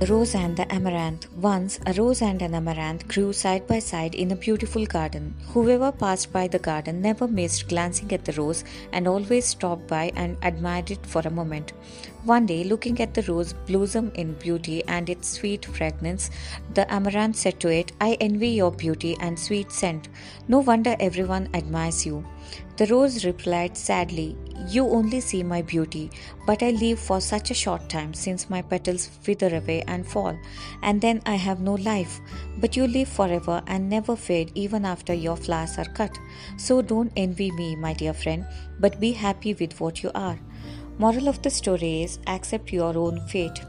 The Rose and the Amaranth. Once, a rose and an amaranth grew side by side in a beautiful garden. Whoever passed by the garden never missed glancing at the rose and always stopped by and admired it for a moment. One day, looking at the rose blossom in beauty and its sweet fragrance, the amaranth said to it, I envy your beauty and sweet scent. No wonder everyone admires you. The rose replied sadly, You only see my beauty, but I live for such a short time since my petals wither away and fall, and then I have no life. But you live forever and never fade even after your flowers are cut. So don't envy me, my dear friend, but be happy with what you are. Moral of the story is accept your own fate.